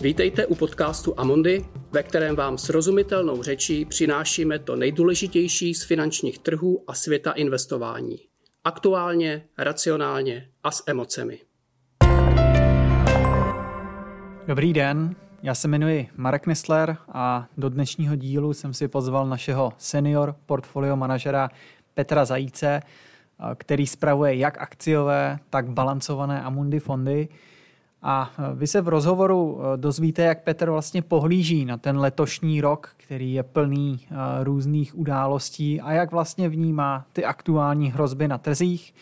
Vítejte u podcastu Amondy, ve kterém vám srozumitelnou řečí přinášíme to nejdůležitější z finančních trhů a světa investování. Aktuálně, racionálně a s emocemi. Dobrý den, já se jmenuji Marek Nestler a do dnešního dílu jsem si pozval našeho senior portfolio manažera Petra Zajíce, který spravuje jak akciové, tak balancované Amundi fondy. A vy se v rozhovoru dozvíte, jak Petr vlastně pohlíží na ten letošní rok, který je plný různých událostí a jak vlastně vnímá ty aktuální hrozby na trzích.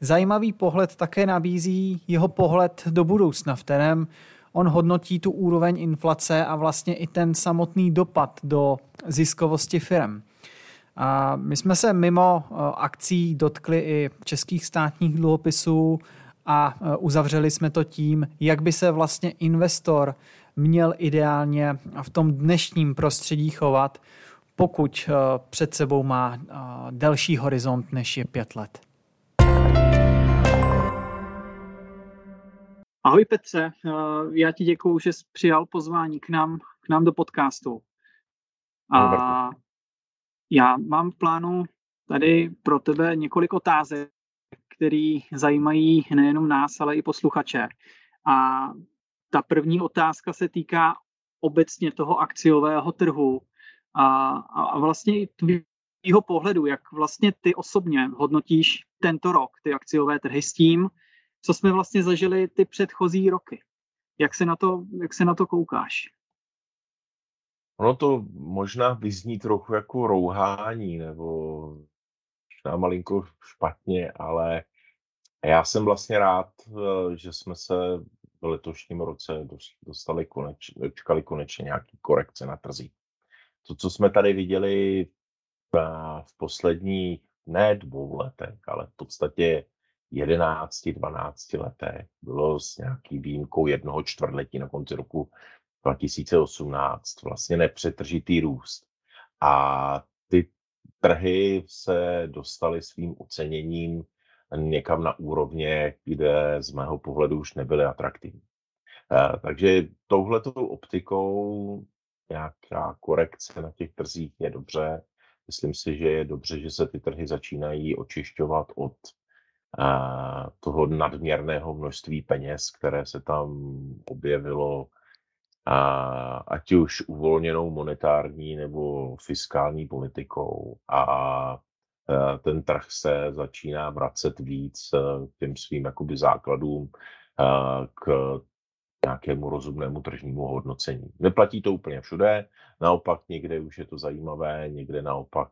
Zajímavý pohled také nabízí jeho pohled do budoucna, v kterém on hodnotí tu úroveň inflace a vlastně i ten samotný dopad do ziskovosti firm. A my jsme se mimo akcí dotkli i českých státních dluhopisů a eh, uzavřeli jsme to tím, jak by se vlastně investor měl ideálně v tom dnešním prostředí chovat, pokud eh, před sebou má delší horizont než je pět let. Ahoj Petře, já ti děkuju, že jsi přijal pozvání k nám, k nám do podcastu. A já mám v plánu tady pro tebe několik otázek, které zajímají nejenom nás, ale i posluchače. A ta první otázka se týká obecně toho akciového trhu a, a vlastně i tvýho pohledu, jak vlastně ty osobně hodnotíš tento rok, ty akciové trhy s tím, co jsme vlastně zažili ty předchozí roky. Jak se na to, jak se na to koukáš? Ono to možná vyzní trochu jako rouhání nebo možná malinko špatně, ale já jsem vlastně rád, eh, že jsme se v letošním roce dostali konečně, dočkali konečně nějaký korekce na trzích. To, co jsme tady viděli v posledních ne dvou letech, ale v podstatě 11, 12 letech bylo s nějaký výjimkou jednoho čtvrtletí na konci roku 2018 vlastně nepřetržitý růst. A trhy se dostaly svým oceněním někam na úrovně, kde z mého pohledu už nebyly atraktivní. Eh, takže touhletou optikou nějaká korekce na těch trzích je dobře. Myslím si, že je dobře, že se ty trhy začínají očišťovat od eh, toho nadměrného množství peněz, které se tam objevilo a ať už uvolněnou monetární nebo fiskální politikou a ten trh se začíná vracet víc e, k těm svým jakoby základům e, k nějakému rozumnému tržnímu hodnocení. Neplatí to úplně všude, naopak někde už je to zajímavé, někde naopak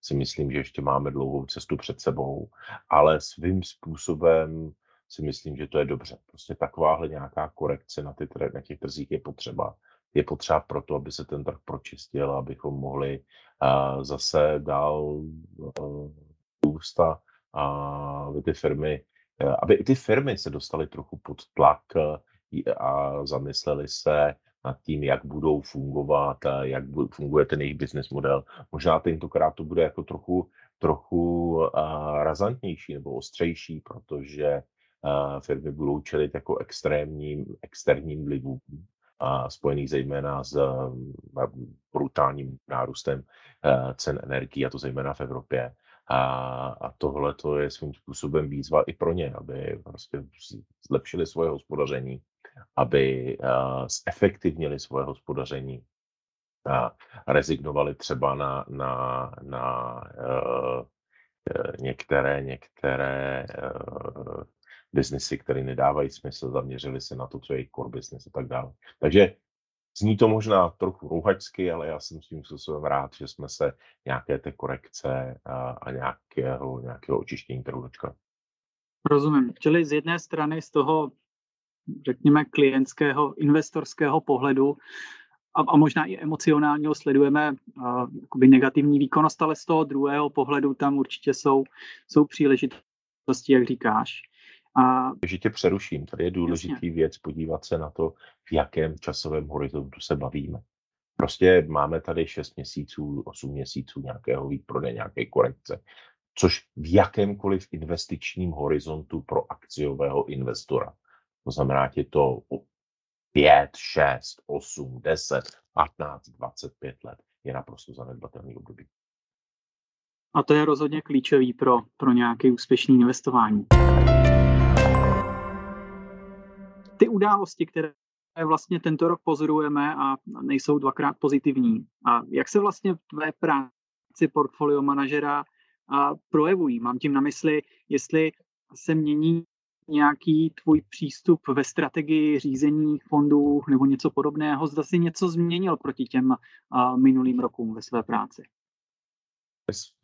si myslím, že ještě máme dlouhou cestu před sebou, ale svým způsobem si myslím, že to je dobře. Prostě takováhle nějaká korekce na, ty, na těch trzích je potřeba. Je potřeba proto, aby se ten trh pročistil, abychom mohli uh, zase dál uh, růst a aby ty firmy, uh, aby i ty firmy se dostaly trochu pod tlak uh, a zamysleli se nad tím, jak budou fungovat, a jak funguje ten jejich business model. Možná tentokrát to bude jako trochu, trochu uh, razantnější nebo ostřejší, protože firmy budou čelit jako extrémním externím vlivům a spojených zejména s brutálním nárůstem e, cen energií, a to zejména v Evropě. A, a tohle to je svým způsobem výzva i pro ně, aby prostě zlepšili svoje hospodaření, aby zefektivnili svoje hospodaření, a rezignovali třeba na, na, na uh, některé, některé uh, biznesy, které nedávají smysl, zaměřili se na to, co je jejich core business a tak dále. Takže zní to možná trochu rouhačsky, ale já jsem tím způsobem rád, že jsme se nějaké té korekce a, a nějakého, nějakého očištění trhu dočkali. Rozumím. Čili z jedné strany z toho, řekněme, klientského, investorského pohledu a, a možná i emocionálního sledujeme uh, negativní výkonnost, ale z toho druhého pohledu tam určitě jsou, jsou příležitosti, jak říkáš. A... Takže tě přeruším. Tady je důležitý Jasně. věc podívat se na to, v jakém časovém horizontu se bavíme. Prostě máme tady 6 měsíců, 8 měsíců nějakého výprodeje, nějaké korekce, což v jakémkoliv investičním horizontu pro akciového investora. To znamená, je to 5, 6, 8, 10, 15, 25 let je naprosto zanedbatelný období. A to je rozhodně klíčový pro, pro nějaké úspěšné investování. Ty události, které vlastně tento rok pozorujeme a nejsou dvakrát pozitivní. A jak se vlastně v tvé práci portfolio manažera projevují? Mám tím na mysli, jestli se mění nějaký tvůj přístup ve strategii řízení fondů nebo něco podobného? Zda si něco změnil proti těm minulým rokům ve své práci?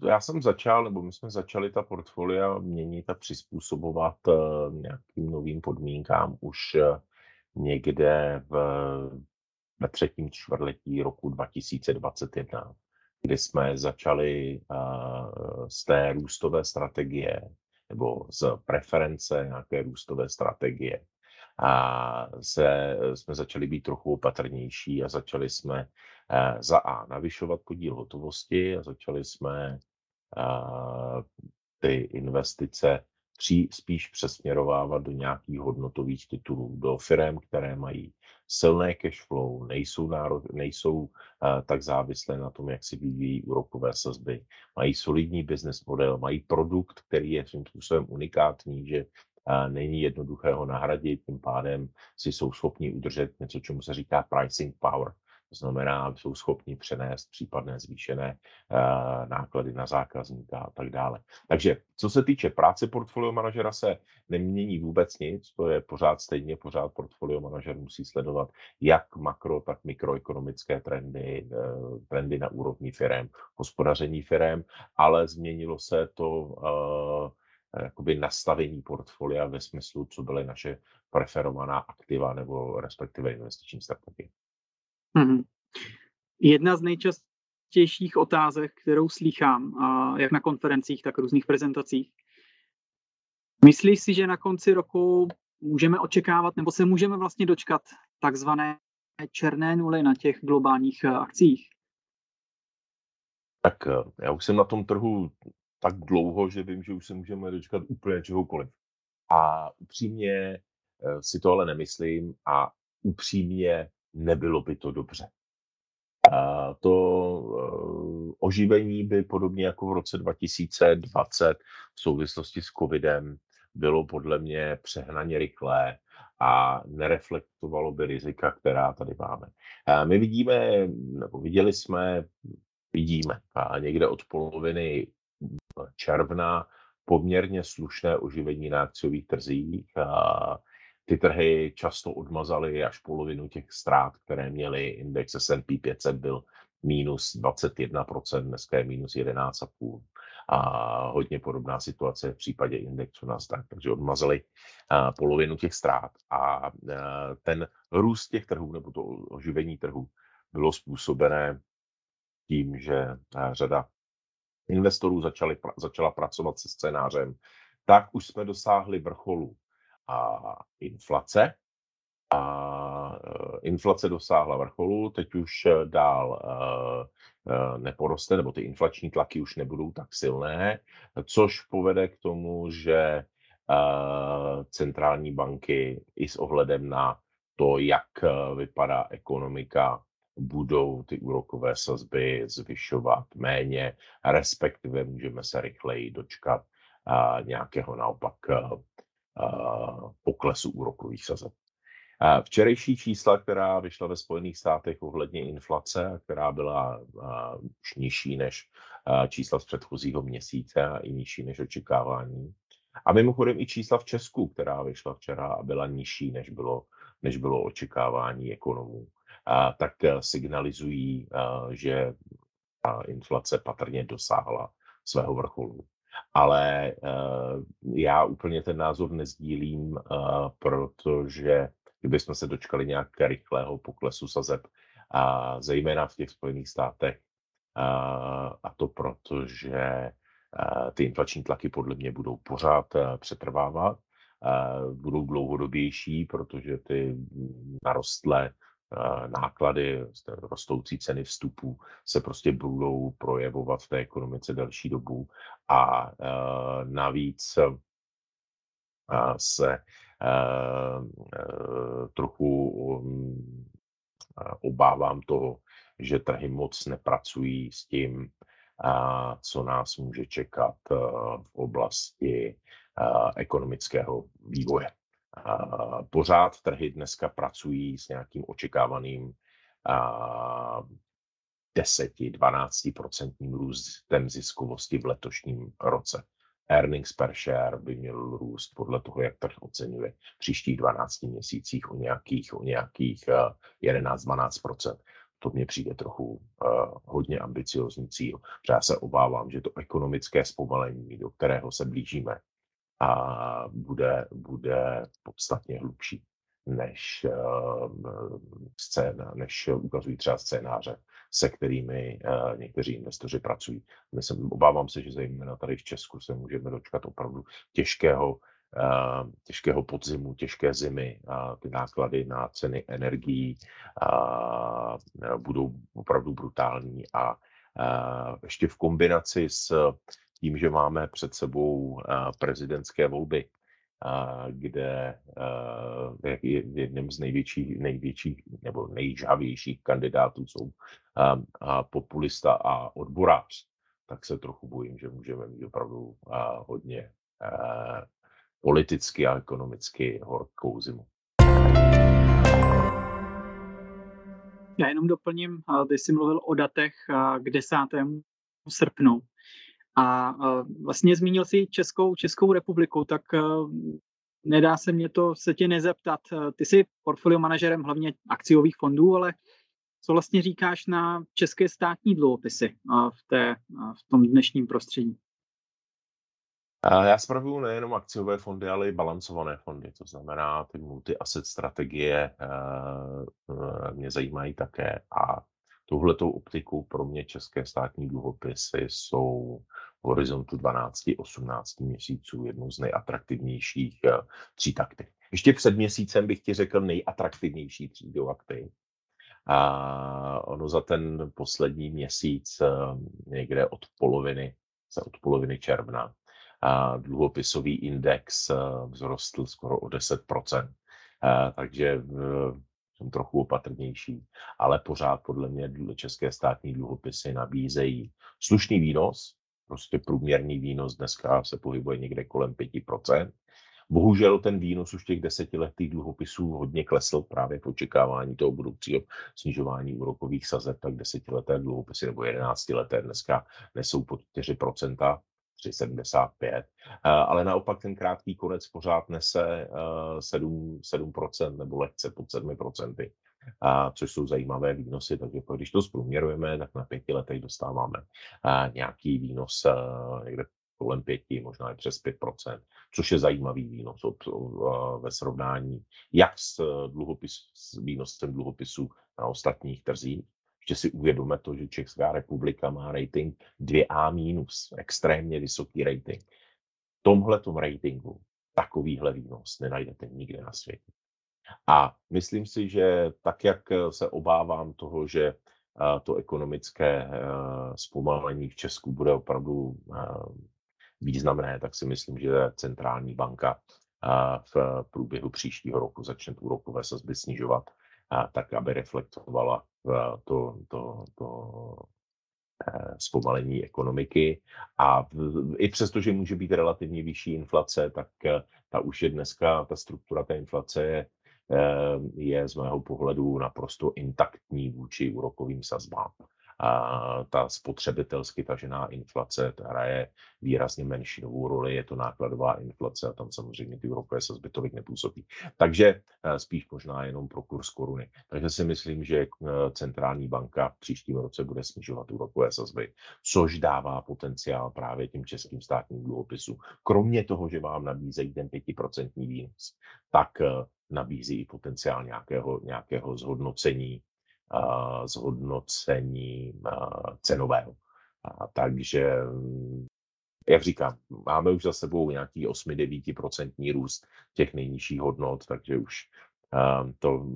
Já jsem začal, nebo my jsme začali ta portfolia měnit a přizpůsobovat uh, nějakým novým podmínkám už uh, někde v, ve třetím čtvrtletí roku 2021, kdy jsme začali uh, z té růstové strategie nebo z preference nějaké růstové strategie. A se, jsme začali být trochu opatrnější a začali jsme za A navyšovat podíl hotovosti a začali jsme uh, ty investice při, spíš přesměrovávat do nějakých hodnotových titulů, do firm, které mají silné cash flow, nejsou, národ, nejsou uh, tak závislé na tom, jak si vyvíjí úrokové sazby, mají solidní business model, mají produkt, který je svým způsobem unikátní, že uh, není jednoduché ho nahradit, tím pádem si jsou schopni udržet něco, čemu se říká pricing power, to znamená, jsou schopni přenést případné zvýšené uh, náklady na zákazníka a tak dále. Takže co se týče práce portfolio manažera se nemění vůbec nic, to je pořád stejně, pořád portfolio manažer musí sledovat jak makro, tak mikroekonomické trendy, uh, trendy na úrovni firm, hospodaření firm, ale změnilo se to uh, jakoby nastavení portfolia ve smyslu, co byly naše preferovaná aktiva nebo respektive investiční strategie. Mm-hmm. Jedna z nejčastějších otázek, kterou slýchám, jak na konferencích, tak různých prezentacích. Myslíš si, že na konci roku můžeme očekávat, nebo se můžeme vlastně dočkat takzvané černé nuly na těch globálních eh, akcích? Tak eh, já už jsem na tom trhu tak dlouho, že vím, že už se můžeme dočkat úplně čehokoliv. A upřímně eh, si to ale nemyslím a upřímně nebylo by to dobře. A to uh, oživení by podobně jako v roce 2020 v souvislosti s covidem bylo podle mě přehnaně rychlé a nereflektovalo by rizika, která tady máme. A my vidíme, nebo viděli jsme, vidíme a někde od poloviny června poměrně slušné oživení na akciových trzích. A ty trhy často odmazaly až polovinu těch ztrát, které měly. Index S&P 500 byl minus 21%, dneska je minus 11,5%. A hodně podobná situace v případě indexu Nasdaq, takže odmazali polovinu těch ztrát. A ten růst těch trhů, nebo to oživení trhů, bylo způsobené tím, že řada investorů začali, začala pracovat se scénářem, tak už jsme dosáhli vrcholu a inflace. A e, inflace dosáhla vrcholu, teď už e, dál e, neporoste, nebo ty inflační tlaky už nebudou tak silné, což povede k tomu, že centrální banky i s ohledem na to, jak vypadá ekonomika, budou ty úrokové sazby zvyšovat méně, respektive můžeme se rychleji dočkat nějakého naopak poklesu úrokových sazeb. Včerejší čísla, která vyšla ve Spojených státech ohledně inflace, která byla už nižší než čísla z předchozího měsíce a i nižší než očekávání. A mimochodem i čísla v Česku, která vyšla včera a byla nižší, než bylo, než bylo očekávání ekonomů, tak signalizují, že inflace patrně dosáhla svého vrcholu ale uh, já úplně ten názor nezdílím, uh, protože kdybychom se dočkali nějakého rychlého poklesu sazeb, a zejména v těch Spojených státech, uh, a to proto, že ty inflační tlaky podle mě budou pořád přetrvávat, budou dlouhodobější, protože ty narostlé Eh, náklady, rostoucí ceny vstupů se prostě budou projevovat v té ekonomice delší dobu a eh, navíc eh, se trochu um, obávám toho, že trhy moc nepracují s tím, co nás může čekat v oblasti ekonomického vývoje. Pořád trhy dneska pracují s nějakým očekávaným 10-12% růstem ziskovosti v letošním roce. Earnings per share by měl růst podle toho, jak trh oceňuje v příštích 12 měsících o nějakých, o nějakých 11-12%. To mně přijde trochu uh, hodně ambiciozní cíl, já se obávám, že to ekonomické zpomalení, do kterého se blížíme, a bude, bude podstatně hlubší než, uh, scéna, než ukazují třeba scénáře, se kterými uh, někteří investoři pracují. Myslím, obávám se, že zejména tady v Česku se můžeme dočkat opravdu těžkého, uh, těžkého podzimu, těžké zimy. A ty náklady na ceny energií budou opravdu brutální a uh, ještě v kombinaci s tím, že máme před sebou prezidentské volby, kde je jedním z největších, největších nebo nejžavějších kandidátů jsou populista a odborář, tak se trochu bojím, že můžeme mít opravdu hodně politicky a ekonomicky horkou zimu. Já jenom doplním, ty jsi mluvil o datech k 10. srpnu. A vlastně zmínil si Českou, Českou republiku, tak nedá se mě to se tě nezeptat. Ty jsi portfolio manažerem hlavně akciových fondů, ale co vlastně říkáš na české státní dluhopisy v, té, v tom dnešním prostředí? Já spravuju nejenom akciové fondy, ale i balancované fondy. To znamená, ty multi-asset strategie mě zajímají také. A Touhletou optikou pro mě české státní dluhopisy jsou v horizontu 12-18 měsíců jednou z nejatraktivnějších eh, tří aktiv. Ještě před měsícem bych ti řekl nejatraktivnější třídou aktiv. A ono za ten poslední měsíc eh, někde od poloviny, od poloviny června a dluhopisový index eh, vzrostl skoro o 10%. Takže jsem trochu opatrnější, ale pořád podle mě české státní dluhopisy nabízejí slušný výnos, prostě průměrný výnos dneska se pohybuje někde kolem 5%. Bohužel ten výnos už těch desetiletých dluhopisů hodně klesl právě v očekávání toho budoucího snižování úrokových sazeb, tak desetileté dluhopisy nebo jedenáctileté dneska nesou pod 4%. 3,75, ale naopak ten krátký konec pořád nese 7, 7% nebo lehce pod 7%, což jsou zajímavé výnosy, takže když to zprůměrujeme, tak na pěti letech dostáváme nějaký výnos někde kolem pěti, možná i přes 5%, což je zajímavý výnos ve srovnání jak s, dluhopis, s výnosem dluhopisů na ostatních trzích, ještě si uvědomíme to, že Česká republika má rating 2A-, extrémně vysoký rating. V tomhle ratingu takovýhle výnos nenajdete nikde na světě. A myslím si, že tak, jak se obávám toho, že to ekonomické zpomalení v Česku bude opravdu významné, tak si myslím, že centrální banka v průběhu příštího roku začne úrokové sazby snižovat, tak aby reflektovala to, to, to eh, zpomalení ekonomiky. A i přesto, že může být relativně vyšší inflace, tak eh, ta už je dneska, ta struktura té inflace je, eh, je z mého pohledu naprosto intaktní vůči úrokovým sazbám ta spotřebitelsky tažená inflace ta hraje výrazně menšinovou roli, je to nákladová inflace a tam samozřejmě ty úrokové sazby tolik nepůsobí. Takže eh, spíš možná jenom pro kurz koruny. Takže si myslím, že eh, centrální banka v příštím roce bude snižovat úrokové sazby, což dává potenciál právě těm českým státním dluhopisům. Kromě toho, že vám nabízejí ten 5% výnos, tak eh, nabízí i potenciál nějakého, nějakého zhodnocení zhodnocení cenového. A takže, jak říkám, máme už za sebou nějaký 8-9% růst těch nejnižších hodnot, takže už to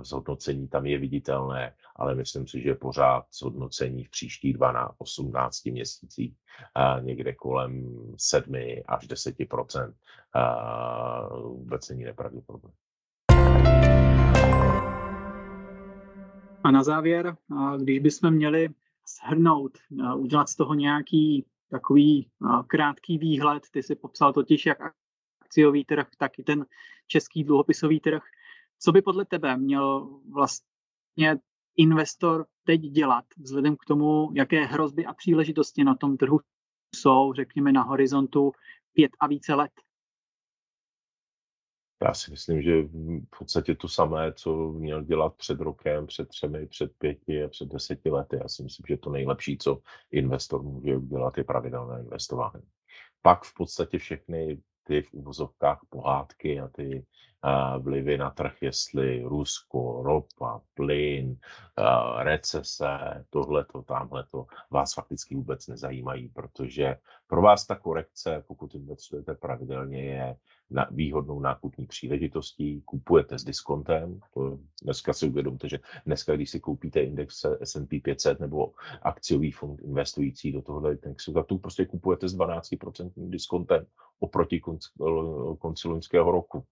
zhodnocení tam je viditelné, ale myslím si, že pořád zhodnocení v příštích 12, 18 měsících někde kolem 7 až 10% vůbec není nepravděpodobné. A na závěr, když bychom měli shrnout, udělat z toho nějaký takový krátký výhled, ty si popsal totiž jak akciový trh, tak i ten český dluhopisový trh. Co by podle tebe měl vlastně investor teď dělat, vzhledem k tomu, jaké hrozby a příležitosti na tom trhu jsou, řekněme, na horizontu pět a více let? Já si myslím, že v podstatě to samé, co měl dělat před rokem, před třemi, před pěti a před deseti lety. Já si myslím, že to nejlepší, co investor může udělat, je pravidelné investování. Pak v podstatě všechny ty v uvozovkách pohádky a ty vlivy na trh, jestli Rusko, ropa, plyn, recese, tohleto, tamhleto, vás fakticky vůbec nezajímají, protože pro vás ta korekce, pokud investujete pravidelně, je na výhodnou nákupní příležitostí, kupujete s diskontem. Dneska si uvědomte, že dneska, když si koupíte index S&P 500 nebo akciový fond investující do tohohle indexu, tak tu prostě kupujete s 12% diskontem oproti konci, konci loňského roku.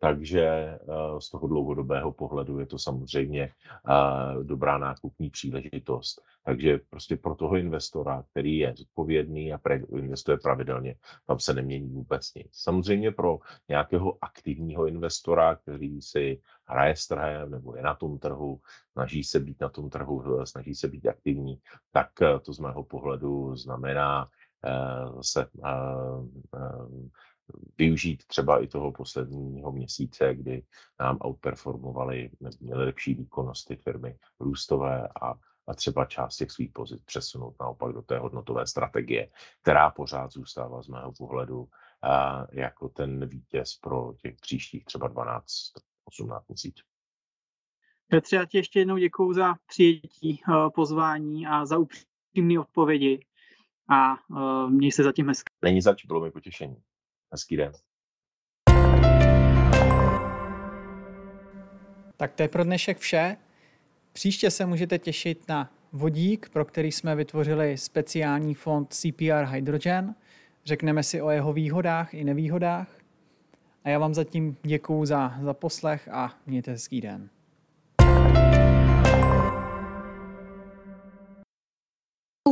Takže eh, z toho dlouhodobého pohledu je to samozřejmě eh, dobrá nákupní příležitost. Takže prostě pro toho investora, který je zodpovědný a investuje pravidelně, tam se nemění vůbec nic. Samozřejmě pro nějakého aktivního investora, který si hraje s trhem nebo je na tom trhu, snaží se být na tom trhu, snaží se být aktivní, tak eh, to z mého pohledu znamená zase využít třeba i toho posledního měsíce, kdy nám outperformovaly, měly lepší výkonnost ty firmy růstové a, a třeba část těch svých pozic přesunout naopak do té hodnotové strategie, která pořád zůstává z mého pohledu a, jako ten vítěz pro těch příštích třeba 12-18 měsíců. Petře, já ti ještě jednou děkuji za přijetí uh, pozvání a za upřímné odpovědi a uh, měj se zatím hezky. Není zač, bylo mi potěšení. Hezký den. Tak to je pro dnešek vše. Příště se můžete těšit na vodík, pro který jsme vytvořili speciální fond CPR Hydrogen. Řekneme si o jeho výhodách i nevýhodách. A já vám zatím děkuju za, za poslech a mějte hezký den.